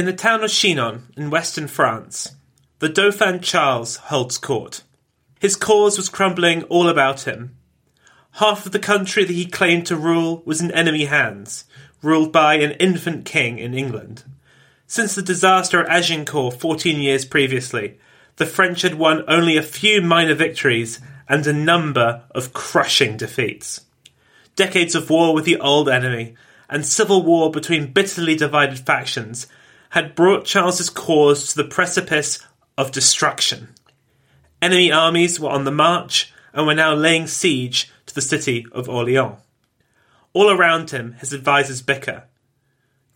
In the town of Chinon, in western France, the Dauphin Charles holds court. His cause was crumbling all about him. Half of the country that he claimed to rule was in enemy hands, ruled by an infant king in England. Since the disaster at Agincourt 14 years previously, the French had won only a few minor victories and a number of crushing defeats. Decades of war with the old enemy and civil war between bitterly divided factions had brought Charles's cause to the precipice of destruction. Enemy armies were on the march and were now laying siege to the city of Orleans. All around him, his advisers bicker.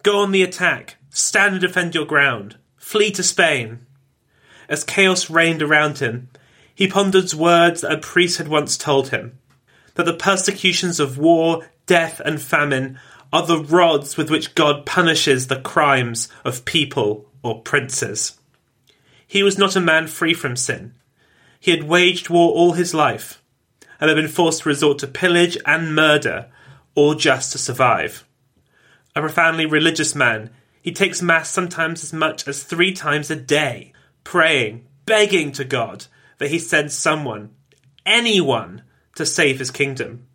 Go on the attack, stand and defend your ground, flee to Spain. As chaos reigned around him, he pondered words that a priest had once told him that the persecutions of war, death, and famine are the rods with which God punishes the crimes of people or princes. He was not a man free from sin. He had waged war all his life and had been forced to resort to pillage and murder, all just to survive. A profoundly religious man, he takes Mass sometimes as much as three times a day, praying, begging to God that he sends someone, anyone, to save his kingdom.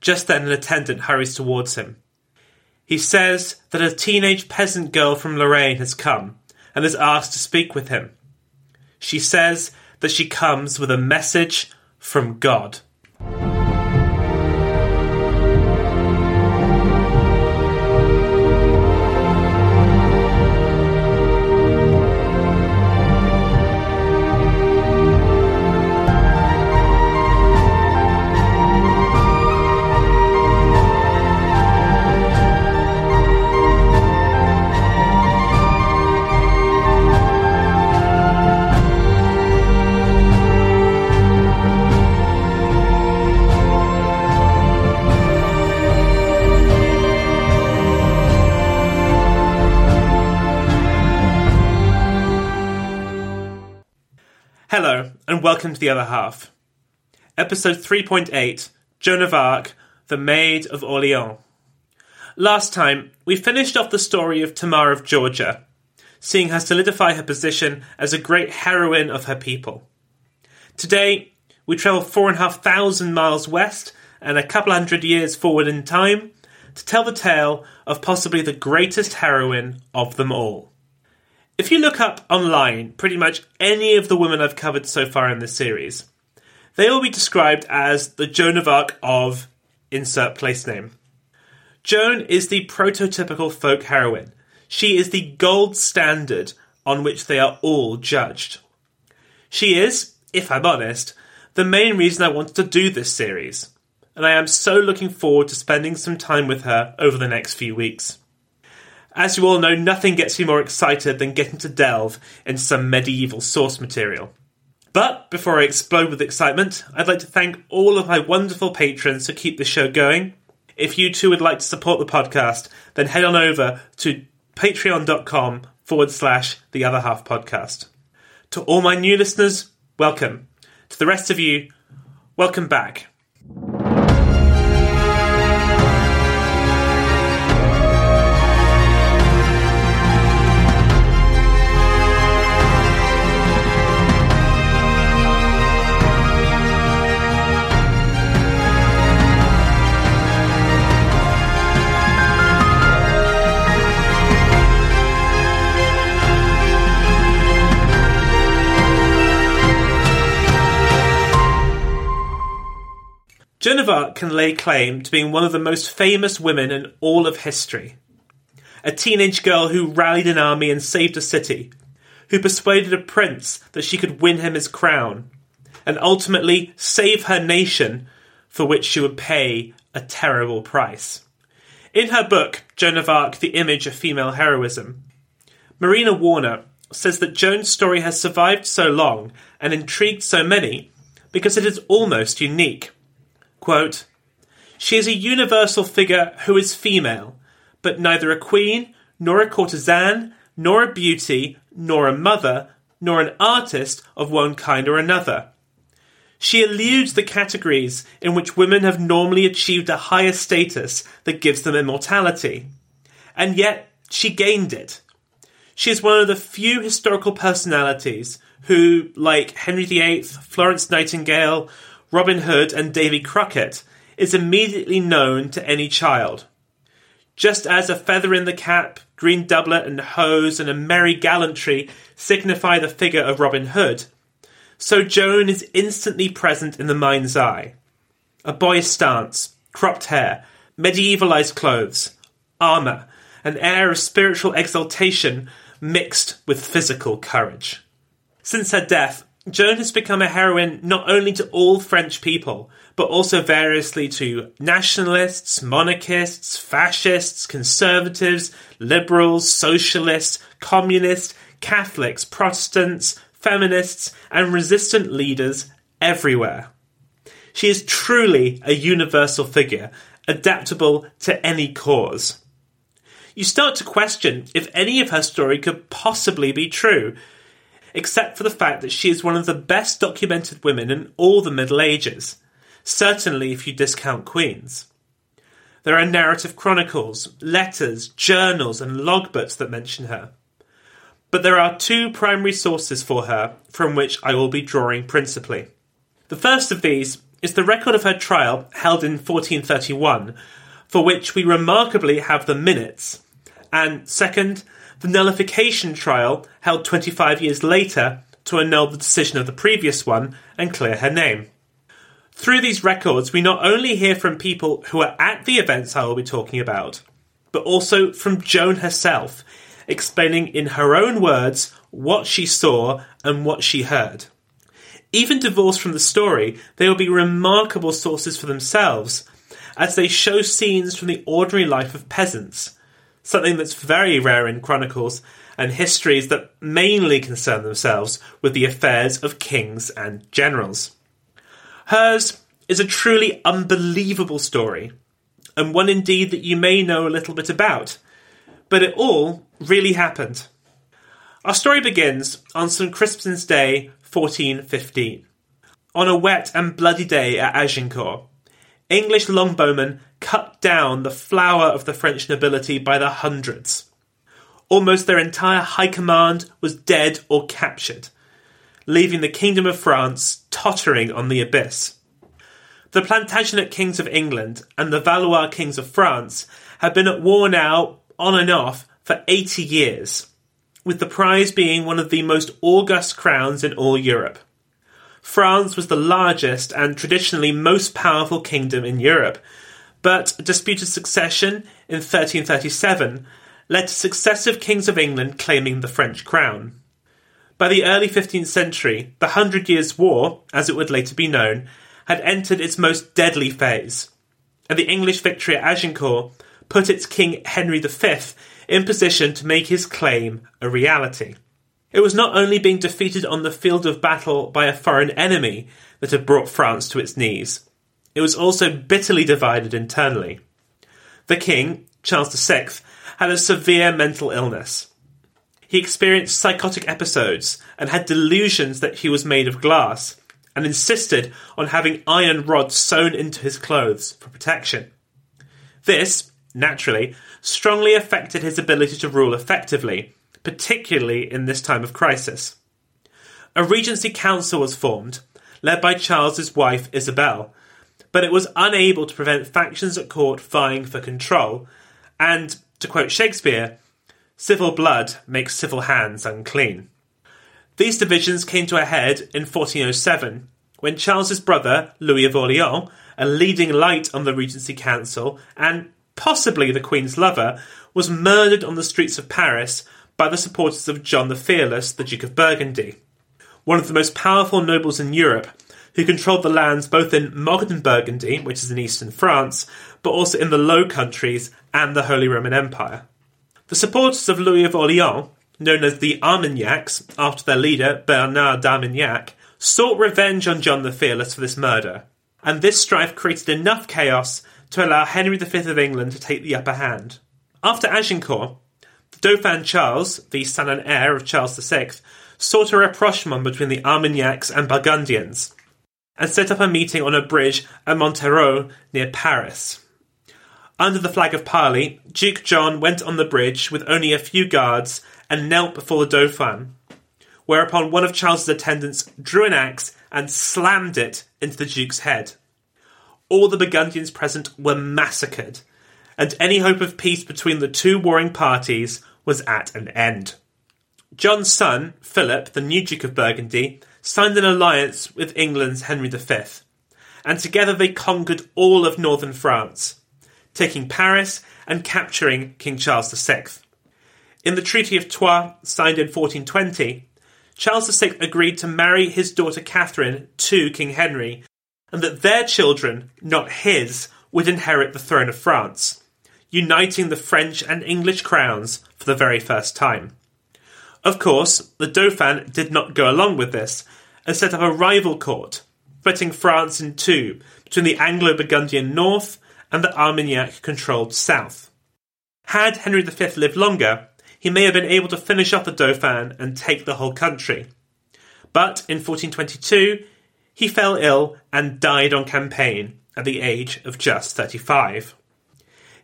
Just then, an attendant hurries towards him. He says that a teenage peasant girl from Lorraine has come and has asked to speak with him. She says that she comes with a message from God. And welcome to the other half. Episode 3.8 Joan of Arc, the Maid of Orleans. Last time, we finished off the story of Tamar of Georgia, seeing her solidify her position as a great heroine of her people. Today, we travel four and a half thousand miles west and a couple hundred years forward in time to tell the tale of possibly the greatest heroine of them all. If you look up online pretty much any of the women I've covered so far in this series, they will be described as the Joan of Arc of insert place name. Joan is the prototypical folk heroine. She is the gold standard on which they are all judged. She is, if I'm honest, the main reason I wanted to do this series, and I am so looking forward to spending some time with her over the next few weeks. As you all know, nothing gets me more excited than getting to delve into some medieval source material. But before I explode with excitement, I'd like to thank all of my wonderful patrons who keep the show going. If you too would like to support the podcast, then head on over to patreon.com forward slash the other half podcast. To all my new listeners, welcome. To the rest of you, welcome back. Joan of Arc can lay claim to being one of the most famous women in all of history. A teenage girl who rallied an army and saved a city, who persuaded a prince that she could win him his crown, and ultimately save her nation, for which she would pay a terrible price. In her book, Joan of Arc The Image of Female Heroism, Marina Warner says that Joan's story has survived so long and intrigued so many because it is almost unique. Quote, she is a universal figure who is female, but neither a queen, nor a courtesan, nor a beauty, nor a mother, nor an artist of one kind or another. She eludes the categories in which women have normally achieved a higher status that gives them immortality. And yet, she gained it. She is one of the few historical personalities who, like Henry VIII, Florence Nightingale, Robin Hood, and Davy Crockett, is immediately known to any child. Just as a feather in the cap, green doublet and hose, and a merry gallantry signify the figure of Robin Hood, so Joan is instantly present in the mind's eye. A boyish stance, cropped hair, medievalized clothes, armour, an air of spiritual exaltation mixed with physical courage. Since her death, Joan has become a heroine not only to all French people, but also variously to nationalists, monarchists, fascists, conservatives, liberals, socialists, communists, Catholics, Protestants, feminists, and resistant leaders everywhere. She is truly a universal figure, adaptable to any cause. You start to question if any of her story could possibly be true, except for the fact that she is one of the best documented women in all the Middle Ages, certainly if you discount queens. There are narrative chronicles, letters, journals, and logbooks that mention her. But there are two primary sources for her from which I will be drawing principally. The first of these is the record of her trial held in 1431, for which we remarkably have the minutes, and second, the nullification trial held 25 years later to annul the decision of the previous one and clear her name. Through these records, we not only hear from people who are at the events I will be talking about, but also from Joan herself explaining in her own words what she saw and what she heard. Even divorced from the story, they will be remarkable sources for themselves, as they show scenes from the ordinary life of peasants, something that's very rare in chronicles and histories that mainly concern themselves with the affairs of kings and generals. Hers is a truly unbelievable story, and one indeed that you may know a little bit about, but it all really happened. Our story begins on St. Crispin's Day, 1415. On a wet and bloody day at Agincourt, English longbowmen cut down the flower of the French nobility by the hundreds. Almost their entire high command was dead or captured, leaving the Kingdom of France tottering on the abyss. The Plantagenet kings of England and the Valois kings of France had been at war now on and off for 80 years, with the prize being one of the most august crowns in all Europe. France was the largest and traditionally most powerful kingdom in Europe, but a disputed succession in 1337 led to successive kings of England claiming the French crown. By the early 15th century, the Hundred Years' War, as it would later be known, had entered its most deadly phase, and the English victory at Agincourt put its King Henry V in position to make his claim a reality. It was not only being defeated on the field of battle by a foreign enemy that had brought France to its knees, it was also bitterly divided internally. The king, Charles VI, had a severe mental illness. He experienced psychotic episodes and had delusions that he was made of glass, and insisted on having iron rods sewn into his clothes for protection. This, naturally, strongly affected his ability to rule effectively, particularly in this time of crisis. A Regency Council was formed, led by Charles's wife Isabel, but it was unable to prevent factions at court vying for control, and, to quote Shakespeare, civil blood makes civil hands unclean. These divisions came to a head in 1407 when Charles's brother, Louis of Orleans, a leading light on the Regency Council and possibly the Queen's lover, was murdered on the streets of Paris by the supporters of John the Fearless, the Duke of Burgundy, one of the most powerful nobles in Europe, who controlled the lands both in modern Burgundy, which is in eastern France, but also in the Low Countries and the Holy Roman Empire. The supporters of Louis of Orleans, known as the Armagnacs, after their leader Bernard d'Armagnac, sought revenge on John the Fearless for this murder, and this strife created enough chaos to allow Henry V of England to take the upper hand. After Agincourt, the Dauphin Charles, the son and heir of Charles VI, sought a rapprochement between the Armagnacs and Burgundians, and set up a meeting on a bridge at Montereau near Paris. Under the flag of parley, Duke John went on the bridge with only a few guards and knelt before the Dauphin, whereupon one of Charles's attendants drew an axe and slammed it into the Duke's head. All the Burgundians present were massacred, and any hope of peace between the two warring parties was at an end. John's son, Philip, the new Duke of Burgundy, signed an alliance with England's Henry V, and together they conquered all of northern France, taking Paris and capturing King Charles VI. In the Treaty of Troyes, signed in 1420, Charles VI agreed to marry his daughter Catherine to King Henry, and that their children, not his, would inherit the throne of France, uniting the French and English crowns for the very first time. Of course, the Dauphin did not go along with this and set up a rival court, splitting France in two between the Anglo Burgundian north and the Armagnac controlled south. Had Henry V lived longer, he may have been able to finish off the Dauphin and take the whole country. But in 1422, he fell ill and died on campaign at the age of just 35.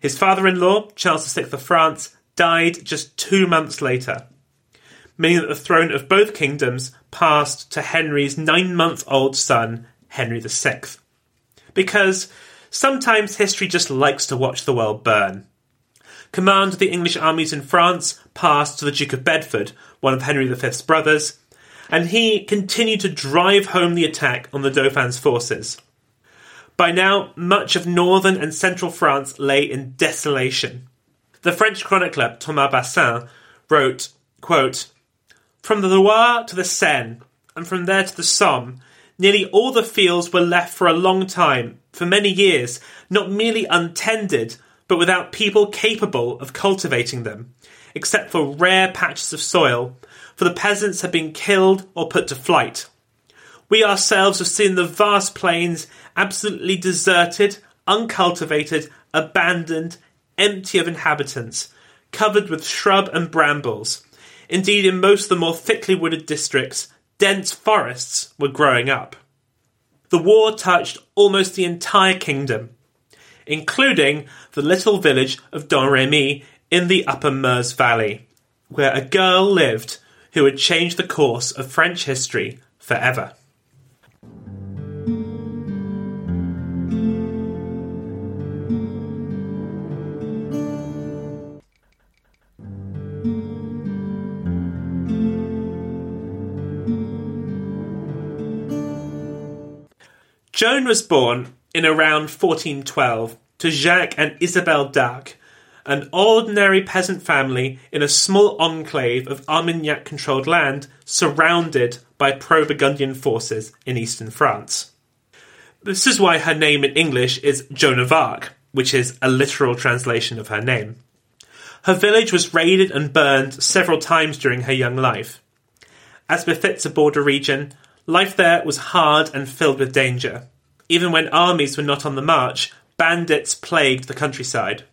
His father in law, Charles VI of France, died just two months later meaning that the throne of both kingdoms passed to Henry's nine month old son, Henry VI. Because sometimes history just likes to watch the world burn. Command of the English armies in France passed to the Duke of Bedford, one of Henry V's brothers, and he continued to drive home the attack on the Dauphin's forces. By now, much of northern and central France lay in desolation. The French chronicler Thomas Basin wrote, quote, from the Loire to the Seine, and from there to the Somme, nearly all the fields were left for a long time, for many years, not merely untended, but without people capable of cultivating them, except for rare patches of soil, for the peasants had been killed or put to flight. We ourselves have seen the vast plains absolutely deserted, uncultivated, abandoned, empty of inhabitants, covered with shrub and brambles, Indeed, in most of the more thickly wooded districts, dense forests were growing up. The war touched almost the entire kingdom, including the little village of Domremy in the upper Meuse Valley, where a girl lived who would change the course of French history forever. Joan was born in around 1412 to Jacques and Isabelle d'Arc, an ordinary peasant family in a small enclave of Armagnac controlled land surrounded by pro Burgundian forces in eastern France. This is why her name in English is Joan of Arc, which is a literal translation of her name. Her village was raided and burned several times during her young life. As befits a border region, life there was hard and filled with danger. Even when armies were not on the march, bandits plagued the countryside.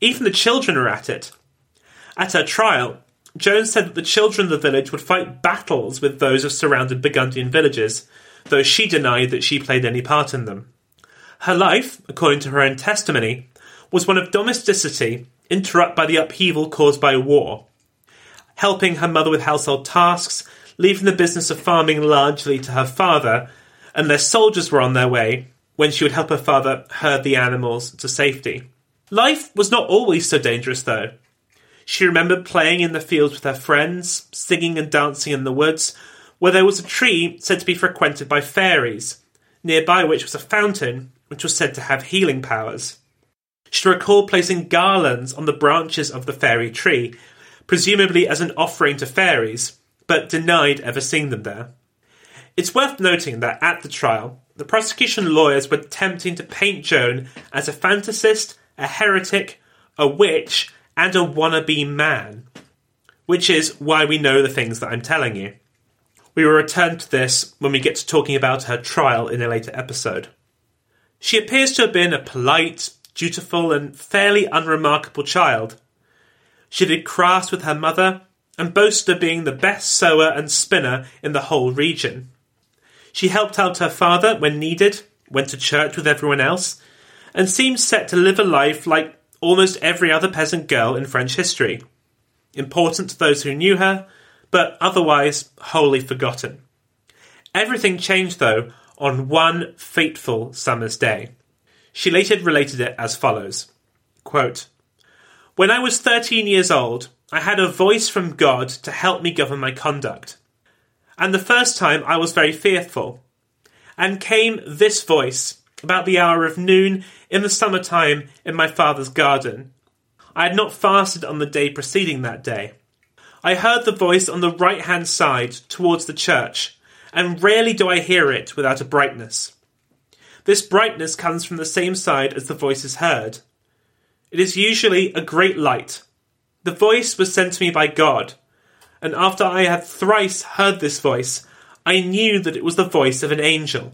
Even the children were at it. At her trial, Joan said that the children of the village would fight battles with those of surrounded Burgundian villages, though she denied that she played any part in them. Her life, according to her own testimony, was one of domesticity interrupted by the upheaval caused by war, helping her mother with household tasks, leaving the business of farming largely to her father, and their soldiers were on their way when she would help her father herd the animals to safety. Life was not always so dangerous, though. She remembered playing in the fields with her friends, singing and dancing in the woods, where there was a tree said to be frequented by fairies, nearby which was a fountain which was said to have healing powers. She recalled placing garlands on the branches of the fairy tree, presumably as an offering to fairies, but denied ever seeing them there. It's worth noting that at the trial, the prosecution lawyers were attempting to paint Joan as a fantasist, a heretic, a witch, and a wannabe man. Which is why we know the things that I'm telling you. We will return to this when we get to talking about her trial in a later episode. She appears to have been a polite, dutiful, and fairly unremarkable child. She did crafts with her mother and boasted of being the best sewer and spinner in the whole region. She helped out her father when needed, went to church with everyone else, and seemed set to live a life like almost every other peasant girl in French history. Important to those who knew her, but otherwise wholly forgotten. Everything changed, though, on one fateful summer's day. She later related it as follows quote, When I was 13 years old, I had a voice from God to help me govern my conduct. And the first time I was very fearful. And came this voice, about the hour of noon in the summer time in my father's garden. I had not fasted on the day preceding that day. I heard the voice on the right hand side towards the church, and rarely do I hear it without a brightness. This brightness comes from the same side as the voice is heard. It is usually a great light. The voice was sent to me by God, and after I had thrice heard this voice, I knew that it was the voice of an angel.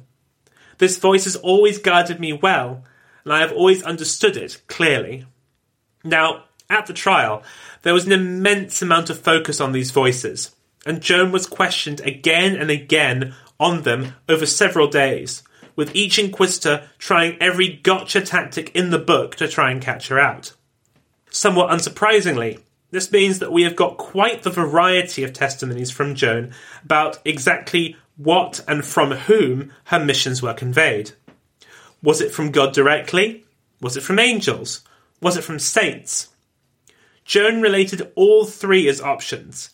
This voice has always guided me well, and I have always understood it clearly. Now, at the trial, there was an immense amount of focus on these voices, and Joan was questioned again and again on them over several days, with each inquisitor trying every gotcha tactic in the book to try and catch her out. Somewhat unsurprisingly, this means that we have got quite the variety of testimonies from Joan about exactly what and from whom her missions were conveyed. Was it from God directly? Was it from angels? Was it from saints? Joan related all three as options.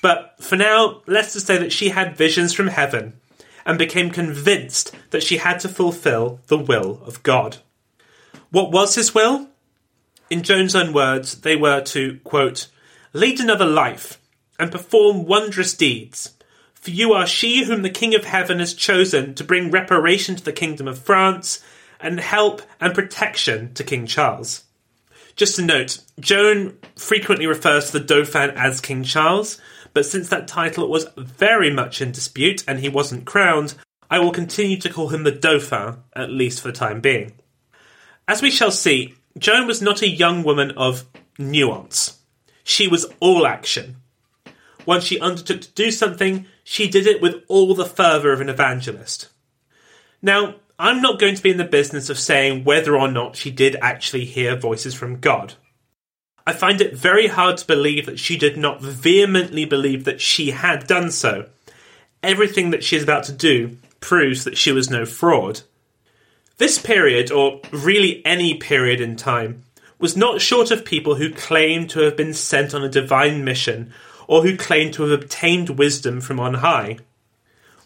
But for now, let's just say that she had visions from heaven and became convinced that she had to fulfill the will of God. What was his will? In Joan's own words, they were to, quote, lead another life and perform wondrous deeds. For you are she whom the King of Heaven has chosen to bring reparation to the Kingdom of France and help and protection to King Charles. Just a note, Joan frequently refers to the Dauphin as King Charles, but since that title was very much in dispute and he wasn't crowned, I will continue to call him the Dauphin, at least for the time being. As we shall see, Joan was not a young woman of nuance. She was all action. Once she undertook to do something, she did it with all the fervour of an evangelist. Now, I'm not going to be in the business of saying whether or not she did actually hear voices from God. I find it very hard to believe that she did not vehemently believe that she had done so. Everything that she is about to do proves that she was no fraud. This period, or really any period in time, was not short of people who claimed to have been sent on a divine mission or who claimed to have obtained wisdom from on high.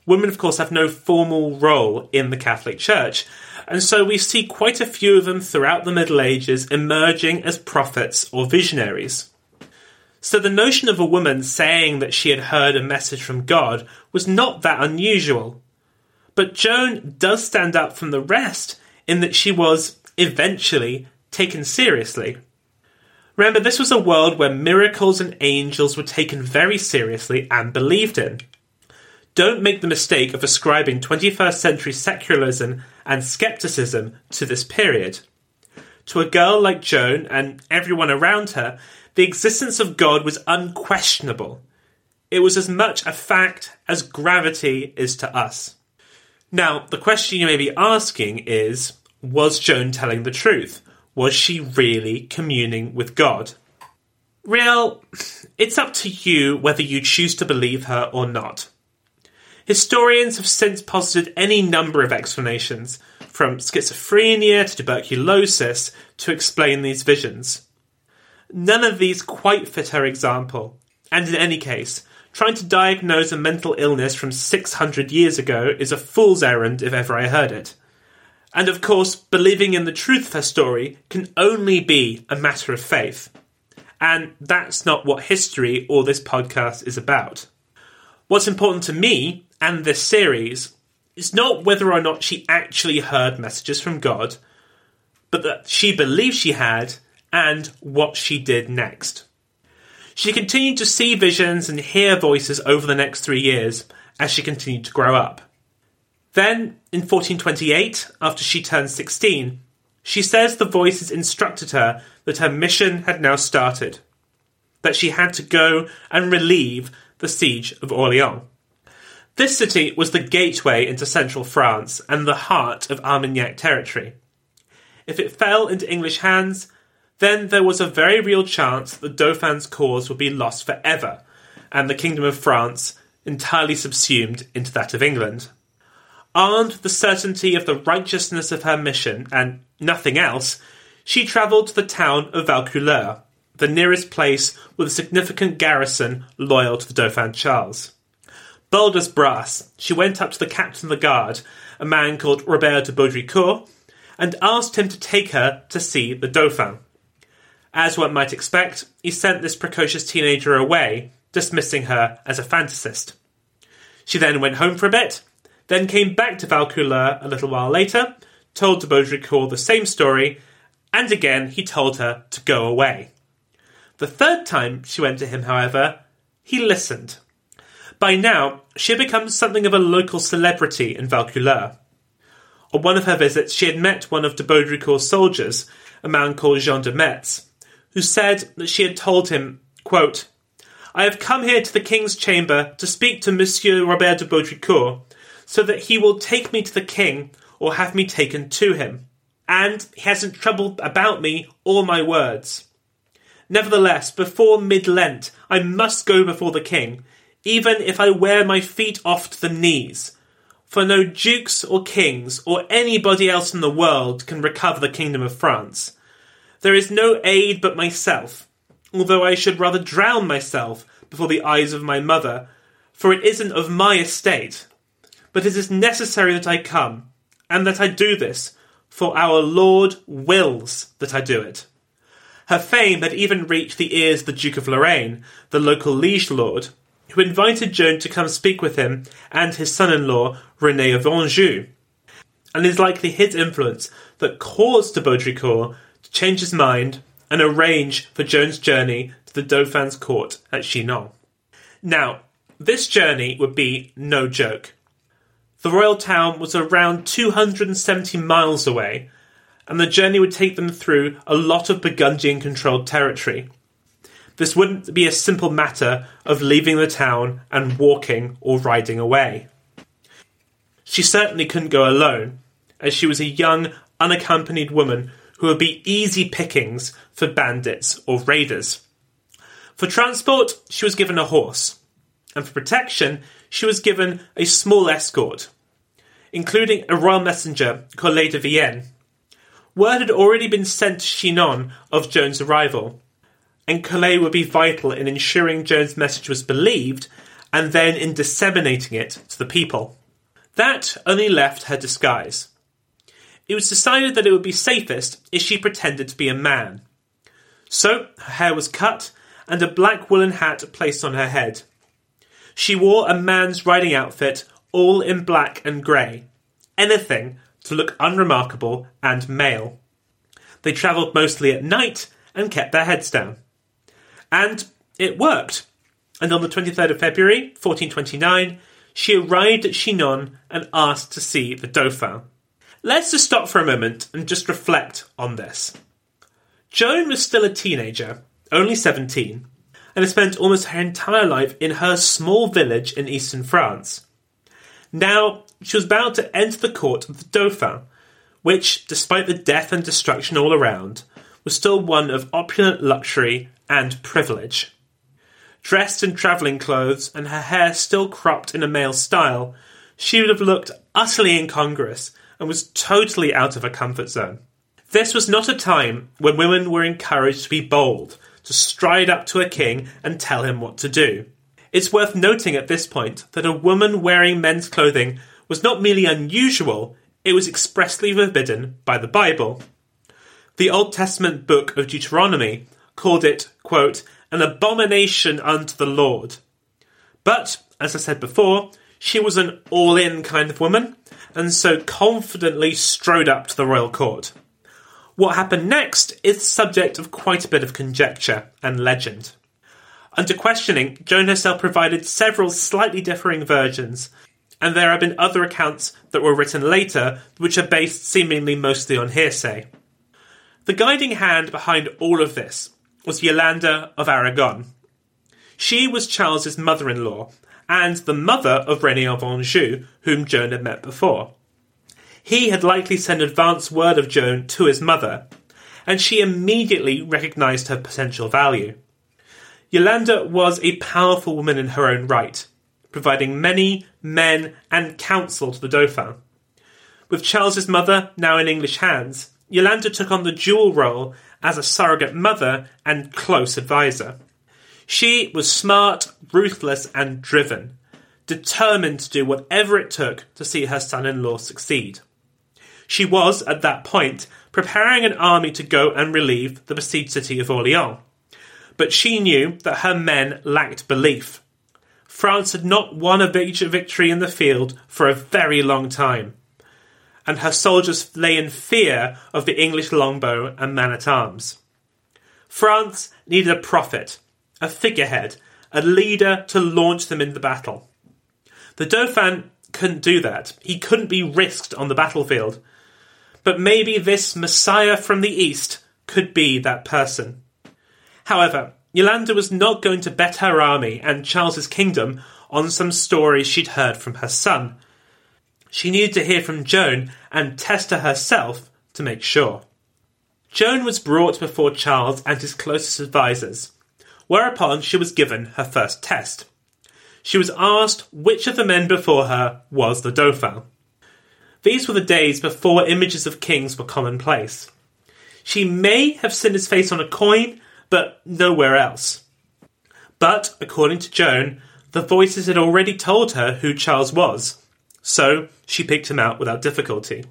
Women, of course, have no formal role in the Catholic Church, and so we see quite a few of them throughout the Middle Ages emerging as prophets or visionaries. So the notion of a woman saying that she had heard a message from God was not that unusual. But Joan does stand out from the rest in that she was, eventually, taken seriously. Remember, this was a world where miracles and angels were taken very seriously and believed in. Don't make the mistake of ascribing 21st century secularism and skepticism to this period. To a girl like Joan and everyone around her, the existence of God was unquestionable. It was as much a fact as gravity is to us. Now, the question you may be asking is Was Joan telling the truth? Was she really communing with God? Real, it's up to you whether you choose to believe her or not. Historians have since posited any number of explanations, from schizophrenia to tuberculosis, to explain these visions. None of these quite fit her example, and in any case, trying to diagnose a mental illness from 600 years ago is a fool's errand if ever I heard it. And of course, believing in the truth of her story can only be a matter of faith. And that's not what history or this podcast is about. What's important to me and this series is not whether or not she actually heard messages from God, but that she believed she had and what she did next. She continued to see visions and hear voices over the next three years as she continued to grow up. Then, in 1428, after she turned 16, she says the voices instructed her that her mission had now started, that she had to go and relieve the siege of Orleans. This city was the gateway into central France and the heart of Armagnac territory. If it fell into English hands, then there was a very real chance that the Dauphin's cause would be lost forever, and the Kingdom of France entirely subsumed into that of England. Armed with the certainty of the righteousness of her mission and nothing else, she travelled to the town of Vaucouleurs, the nearest place with a significant garrison loyal to the Dauphin Charles. Bold as brass, she went up to the captain of the guard, a man called Robert de Baudricourt, and asked him to take her to see the Dauphin. As one might expect, he sent this precocious teenager away, dismissing her as a fantasist. She then went home for a bit, then came back to Vaucouleurs a little while later, told de Baudricourt the same story, and again he told her to go away. The third time she went to him, however, he listened. By now, she had become something of a local celebrity in Vaucouleurs. On one of her visits, she had met one of de Baudricourt's soldiers, a man called Jean de Metz, who said that she had told him, quote, I have come here to the king's chamber to speak to Monsieur Robert de Baudricourt, so that he will take me to the king or have me taken to him. And he hasn't troubled about me or my words. Nevertheless, before mid Lent, I must go before the king, even if I wear my feet off to the knees. For no dukes or kings or anybody else in the world can recover the kingdom of France. There is no aid but myself, although I should rather drown myself before the eyes of my mother, for it isn't of my estate. But it is necessary that I come, and that I do this, for our Lord wills that I do it. Her fame had even reached the ears of the Duke of Lorraine, the local liege lord, who invited Joan to come speak with him and his son in law, Rene of Anjou. And it is likely his influence that caused de Baudricourt change his mind, and arrange for Joan's journey to the Dauphin's court at Chinon. Now, this journey would be no joke. The royal town was around 270 miles away, and the journey would take them through a lot of Burgundian controlled territory. This wouldn't be a simple matter of leaving the town and walking or riding away. She certainly couldn't go alone, as she was a young, unaccompanied woman who would be easy pickings for bandits or raiders. For transport, she was given a horse, and for protection, she was given a small escort, including a royal messenger, Collet de Vienne. Word had already been sent to Chinon of Joan's arrival, and Collet would be vital in ensuring Joan's message was believed and then in disseminating it to the people. That only left her disguise it was decided that it would be safest if she pretended to be a man. So her hair was cut and a black woolen hat placed on her head. She wore a man's riding outfit, all in black and grey, anything to look unremarkable and male. They travelled mostly at night and kept their heads down. And it worked. And on the 23rd of February, 1429, she arrived at Chinon and asked to see the Dauphin. Let's just stop for a moment and just reflect on this. Joan was still a teenager, only 17, and had spent almost her entire life in her small village in eastern France. Now, she was about to enter the court of the Dauphin, which, despite the death and destruction all around, was still one of opulent luxury and privilege. Dressed in travelling clothes and her hair still cropped in a male style, she would have looked utterly incongruous and was totally out of her comfort zone. This was not a time when women were encouraged to be bold, to stride up to a king and tell him what to do. It's worth noting at this point that a woman wearing men's clothing was not merely unusual, it was expressly forbidden by the Bible. The Old Testament book of Deuteronomy called it, quote, an abomination unto the Lord. But, as I said before, she was an all in kind of woman, and so confidently strode up to the royal court. What happened next is the subject of quite a bit of conjecture and legend. Under questioning, Joan herself provided several slightly differing versions, and there have been other accounts that were written later which are based seemingly mostly on hearsay. The guiding hand behind all of this was Yolanda of Aragon. She was Charles's mother in law, and the mother of Rene of Anjou, whom Joan had met before. He had likely sent advance word of Joan to his mother, and she immediately recognised her potential value. Yolanda was a powerful woman in her own right, providing many men and counsel to the Dauphin. With Charles's mother now in English hands, Yolanda took on the dual role as a surrogate mother and close advisor. She was smart, ruthless, and driven, determined to do whatever it took to see her son in law succeed. She was, at that point, preparing an army to go and relieve the besieged city of Orleans. But she knew that her men lacked belief. France had not won a major victory in the field for a very long time, and her soldiers lay in fear of the English longbow and man at arms. France needed a prophet, a figurehead, a leader to launch them into battle. The Dauphin couldn't do that. He couldn't be risked on the battlefield. But maybe this Messiah from the East could be that person. However, Yolanda was not going to bet her army and Charles's kingdom on some stories she'd heard from her son. She needed to hear from Joan and test her herself to make sure. Joan was brought before Charles and his closest advisers, whereupon she was given her first test. She was asked which of the men before her was the Dauphin. These were the days before images of kings were commonplace. She may have seen his face on a coin, but nowhere else. But, according to Joan, the voices had already told her who Charles was, so she picked him out without difficulty.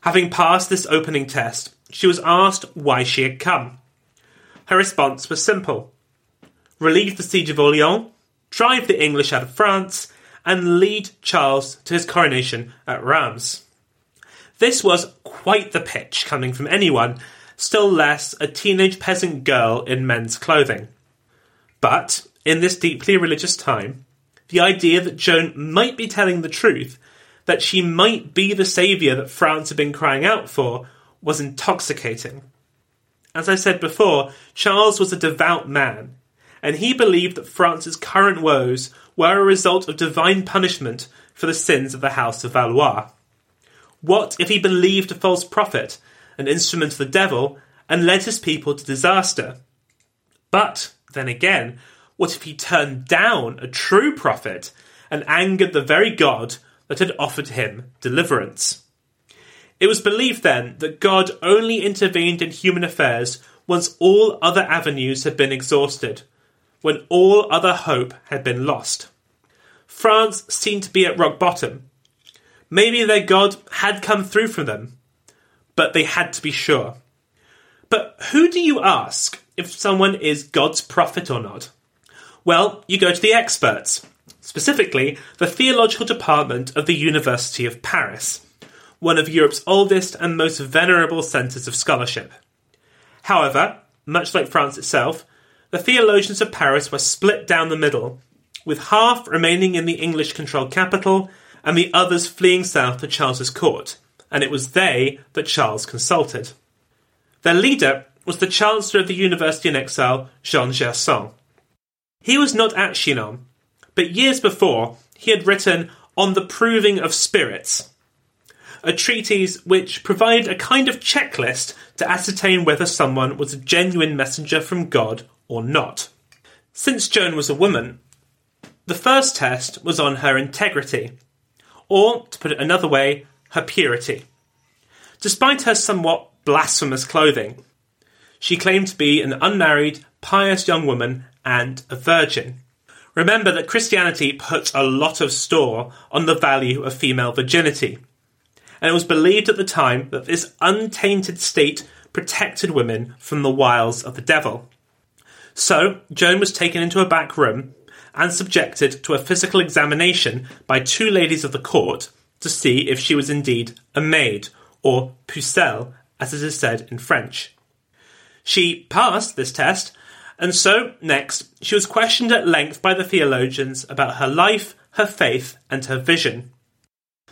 Having passed this opening test, she was asked why she had come. Her response was simple relieve the siege of Orleans, drive the English out of France, and lead Charles to his coronation at Reims. This was quite the pitch coming from anyone, still less a teenage peasant girl in men's clothing. But, in this deeply religious time, the idea that Joan might be telling the truth, that she might be the saviour that France had been crying out for, was intoxicating. As I said before, Charles was a devout man and he believed that France's current woes were a result of divine punishment for the sins of the House of Valois. What if he believed a false prophet, an instrument of the devil, and led his people to disaster? But, then again, what if he turned down a true prophet and angered the very God that had offered him deliverance? It was believed then that God only intervened in human affairs once all other avenues had been exhausted when all other hope had been lost. France seemed to be at rock bottom. Maybe their God had come through for them, but they had to be sure. But who do you ask if someone is God's prophet or not? Well, you go to the experts, specifically the theological department of the University of Paris, one of Europe's oldest and most venerable centres of scholarship. However, much like France itself, the theologians of Paris were split down the middle, with half remaining in the English controlled capital and the others fleeing south to Charles's court, and it was they that Charles consulted. Their leader was the Chancellor of the University in exile, Jean Gerson. He was not at Chinon, but years before he had written On the Proving of Spirits, a treatise which provided a kind of checklist to ascertain whether someone was a genuine messenger from God or not. Since Joan was a woman, the first test was on her integrity, or, to put it another way, her purity. Despite her somewhat blasphemous clothing, she claimed to be an unmarried, pious young woman and a virgin. Remember that Christianity puts a lot of store on the value of female virginity, and it was believed at the time that this untainted state protected women from the wiles of the devil. So, Joan was taken into a back room and subjected to a physical examination by two ladies of the court to see if she was indeed a maid, or pucelle, as it is said in French. She passed this test, and so, next, she was questioned at length by the theologians about her life, her faith, and her vision.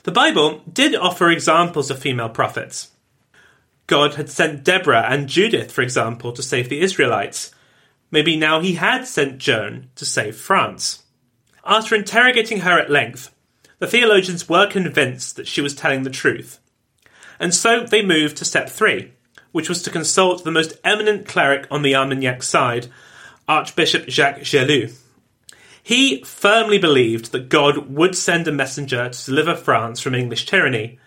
The Bible did offer examples of female prophets. God had sent Deborah and Judith, for example, to save the Israelites. Maybe now he had sent Joan to save France. After interrogating her at length, the theologians were convinced that she was telling the truth. And so they moved to step three, which was to consult the most eminent cleric on the Armagnac side, Archbishop Jacques Gélu. He firmly believed that God would send a messenger to deliver France from English tyranny,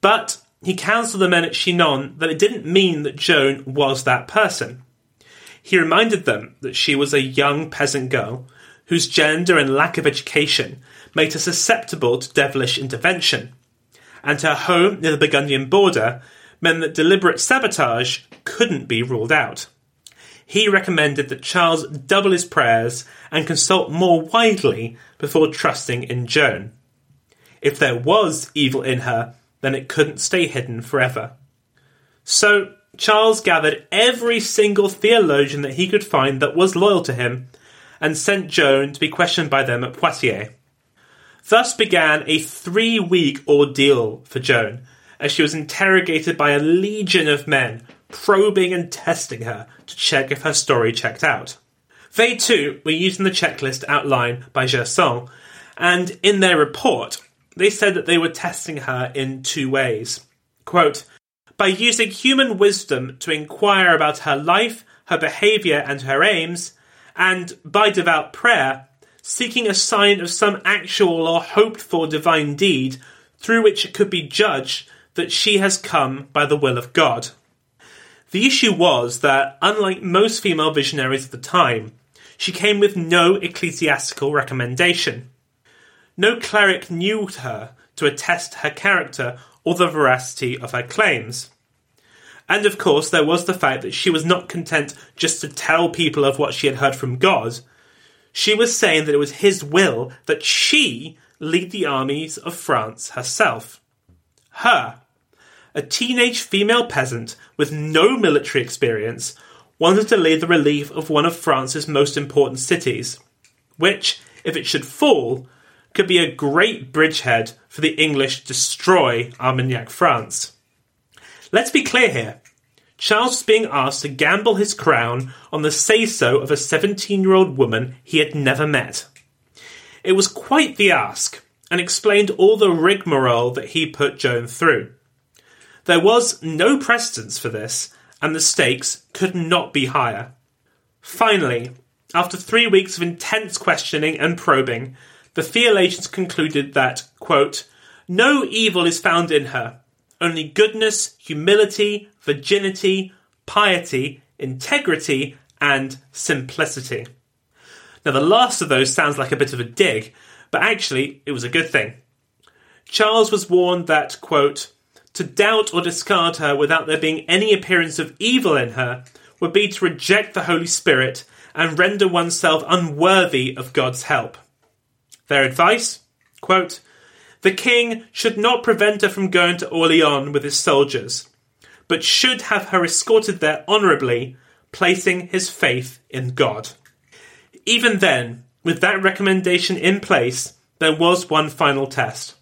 but he counselled the men at Chinon that it didn't mean that Joan was that person. He reminded them that she was a young peasant girl whose gender and lack of education made her susceptible to devilish intervention, and her home near the Burgundian border meant that deliberate sabotage couldn't be ruled out. He recommended that Charles double his prayers and consult more widely before trusting in Joan. If there was evil in her, then it couldn't stay hidden forever. So, Charles gathered every single theologian that he could find that was loyal to him and sent Joan to be questioned by them at Poitiers. Thus began a three week ordeal for Joan, as she was interrogated by a legion of men, probing and testing her to check if her story checked out. They too were using the checklist outlined by Gerson, and in their report, they said that they were testing her in two ways. Quote, by using human wisdom to inquire about her life, her behaviour, and her aims, and by devout prayer, seeking a sign of some actual or hoped for divine deed through which it could be judged that she has come by the will of God. The issue was that, unlike most female visionaries of the time, she came with no ecclesiastical recommendation. No cleric knew her to attest her character or the veracity of her claims. And of course, there was the fact that she was not content just to tell people of what she had heard from God, she was saying that it was his will that she lead the armies of France herself. Her, a teenage female peasant with no military experience, wanted to lead the relief of one of France's most important cities, which, if it should fall, could be a great bridgehead for the English to destroy Armagnac France. Let's be clear here. Charles was being asked to gamble his crown on the say so of a 17 year old woman he had never met. It was quite the ask, and explained all the rigmarole that he put Joan through. There was no precedence for this, and the stakes could not be higher. Finally, after three weeks of intense questioning and probing, the theologians concluded that, quote, no evil is found in her, only goodness, humility, virginity, piety, integrity, and simplicity. Now, the last of those sounds like a bit of a dig, but actually, it was a good thing. Charles was warned that, quote, to doubt or discard her without there being any appearance of evil in her would be to reject the Holy Spirit and render oneself unworthy of God's help. Their advice, quote, the king should not prevent her from going to Orleans with his soldiers, but should have her escorted there honourably, placing his faith in God. Even then, with that recommendation in place, there was one final test.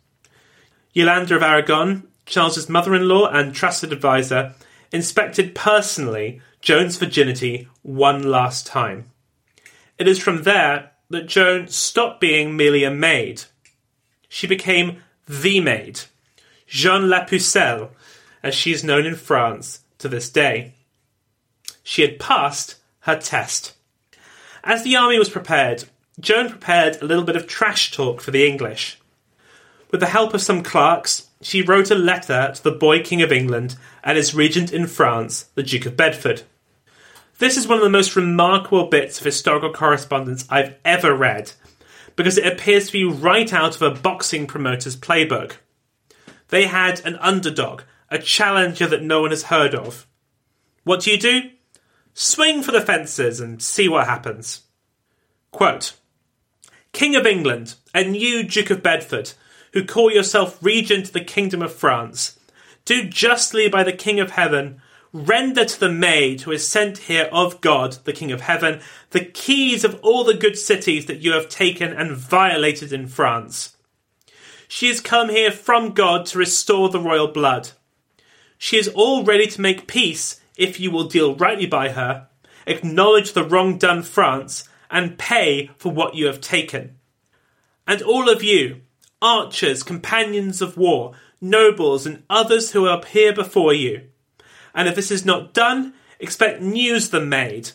Yolanda of Aragon, Charles's mother-in-law and trusted adviser, inspected personally Joan's virginity one last time. It is from there that Joan stopped being merely a maid she became the maid, Jeanne la Pucelle, as she is known in France to this day. She had passed her test. As the army was prepared, Joan prepared a little bit of trash talk for the English. With the help of some clerks, she wrote a letter to the boy King of England and his regent in France, the Duke of Bedford. This is one of the most remarkable bits of historical correspondence I've ever read, because it appears to be right out of a boxing promoter's playbook. They had an underdog, a challenger that no one has heard of. What do you do? Swing for the fences and see what happens. Quote King of England, and you, Duke of Bedford, who call yourself regent of the kingdom of France, do justly by the King of Heaven, render to the maid who is sent here of God, the King of Heaven, the keys of all the good cities that you have taken and violated in France. She has come here from God to restore the royal blood. She is all ready to make peace if you will deal rightly by her, acknowledge the wrong done France, and pay for what you have taken. And all of you, archers, companions of war, nobles, and others who are here before you. And if this is not done, expect news the maid,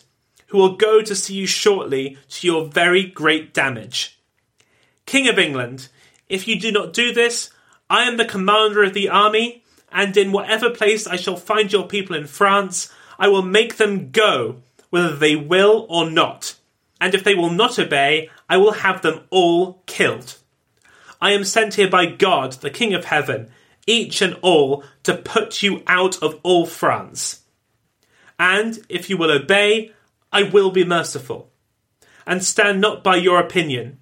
who will go to see you shortly to your very great damage. King of England, if you do not do this, I am the commander of the army, and in whatever place I shall find your people in France, I will make them go, whether they will or not. And if they will not obey, I will have them all killed. I am sent here by God, the King of Heaven, each and all, to put you out of all France. And if you will obey, I will be merciful. And stand not by your opinion,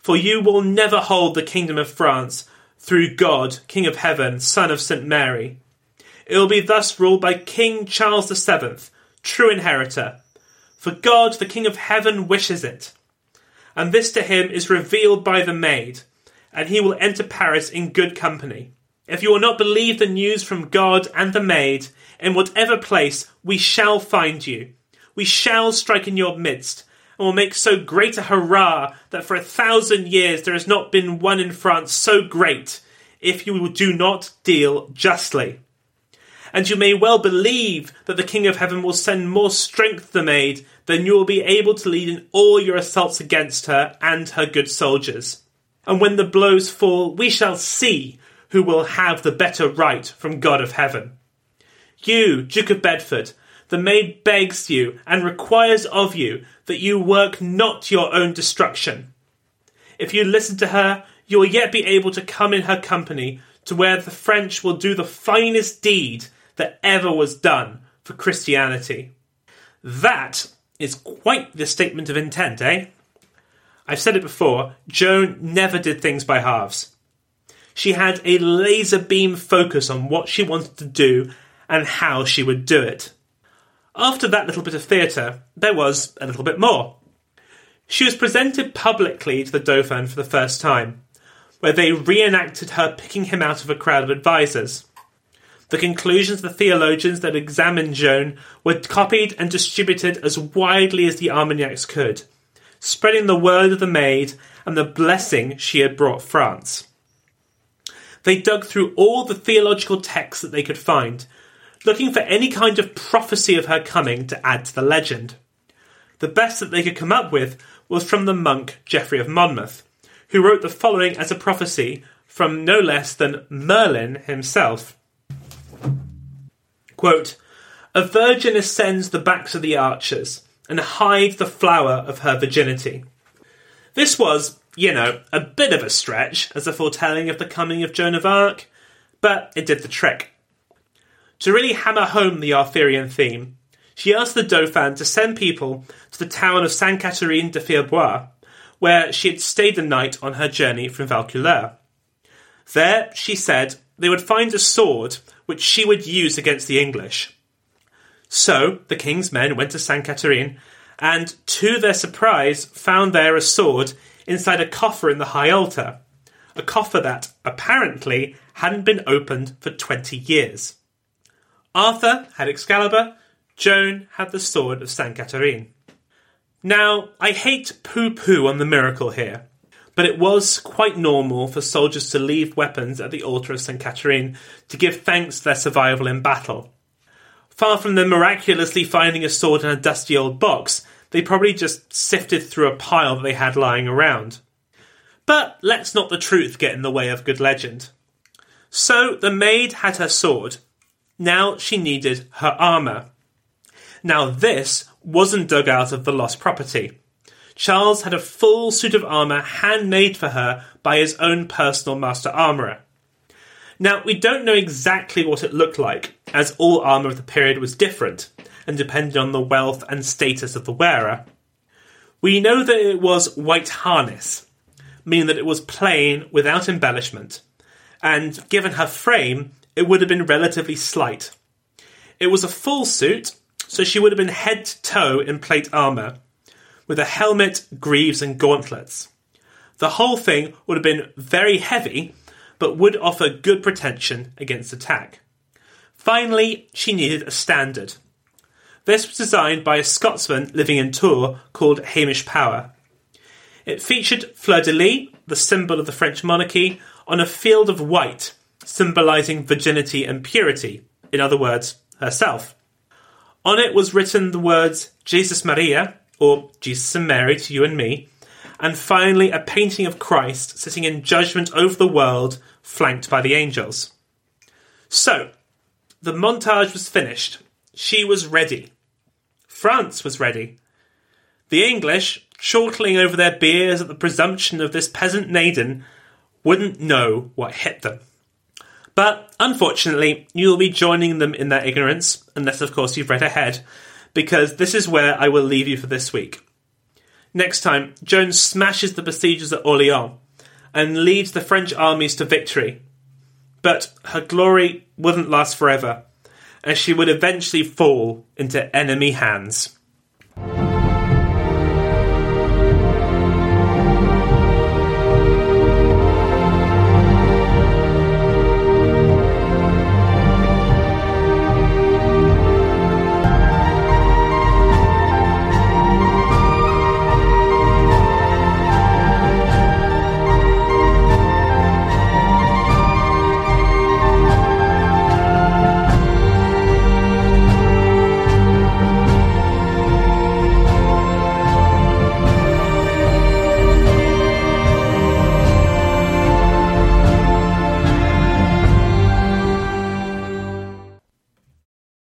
for you will never hold the kingdom of France through God, King of Heaven, Son of St. Mary. It will be thus ruled by King Charles VII, true inheritor. For God, the King of Heaven, wishes it. And this to him is revealed by the maid, and he will enter Paris in good company. If you will not believe the news from God and the maid, in whatever place we shall find you, we shall strike in your midst, and will make so great a hurrah that for a thousand years there has not been one in France so great, if you do not deal justly. And you may well believe that the King of Heaven will send more strength to the maid than you will be able to lead in all your assaults against her and her good soldiers. And when the blows fall, we shall see who will have the better right from God of Heaven. You, Duke of Bedford, the maid begs you and requires of you that you work not your own destruction. If you listen to her, you will yet be able to come in her company to where the French will do the finest deed that ever was done for Christianity. That is quite the statement of intent, eh? I've said it before, Joan never did things by halves. She had a laser beam focus on what she wanted to do and how she would do it. After that little bit of theatre, there was a little bit more. She was presented publicly to the Dauphin for the first time, where they reenacted her picking him out of a crowd of advisers. The conclusions of the theologians that examined Joan were copied and distributed as widely as the Armagnacs could, spreading the word of the maid and the blessing she had brought France. They dug through all the theological texts that they could find looking for any kind of prophecy of her coming to add to the legend. The best that they could come up with was from the monk Geoffrey of Monmouth, who wrote the following as a prophecy from no less than Merlin himself. Quote, a virgin ascends the backs of the archers and hides the flower of her virginity. This was, you know, a bit of a stretch as a foretelling of the coming of Joan of Arc, but it did the trick. To really hammer home the Arthurian theme, she asked the Dauphin to send people to the town of Sainte Catherine de Fierbois, where she had stayed the night on her journey from Vaucouleurs. There, she said, they would find a sword which she would use against the English. So the king's men went to Sainte Catherine and, to their surprise, found there a sword inside a coffer in the high altar. A coffer that, apparently, hadn't been opened for 20 years. Arthur had Excalibur, Joan had the sword of St. Catherine. Now, I hate poo poo on the miracle here, but it was quite normal for soldiers to leave weapons at the altar of St. Catherine to give thanks for their survival in battle. Far from them miraculously finding a sword in a dusty old box, they probably just sifted through a pile that they had lying around. But let's not the truth get in the way of good legend. So the maid had her sword, now she needed her armour. Now, this wasn't dug out of the lost property. Charles had a full suit of armour handmade for her by his own personal master armourer. Now, we don't know exactly what it looked like, as all armour of the period was different and depended on the wealth and status of the wearer. We know that it was white harness, meaning that it was plain without embellishment, and given her frame, it would have been relatively slight. It was a full suit, so she would have been head to toe in plate armour, with a helmet, greaves, and gauntlets. The whole thing would have been very heavy, but would offer good protection against attack. Finally, she needed a standard. This was designed by a Scotsman living in Tours called Hamish Power. It featured fleur de lis, the symbol of the French monarchy, on a field of white, symbolising virginity and purity, in other words, herself. On it was written the words Jesus Maria, or Jesus and Mary to you and me, and finally a painting of Christ sitting in judgment over the world, flanked by the angels. So, the montage was finished. She was ready. France was ready. The English, chortling over their beers at the presumption of this peasant maiden, wouldn't know what hit them. But unfortunately, you'll be joining them in their ignorance, unless, of course, you've read ahead, because this is where I will leave you for this week. Next time, Joan smashes the besiegers at Orleans and leads the French armies to victory. But her glory wouldn't last forever, as she would eventually fall into enemy hands.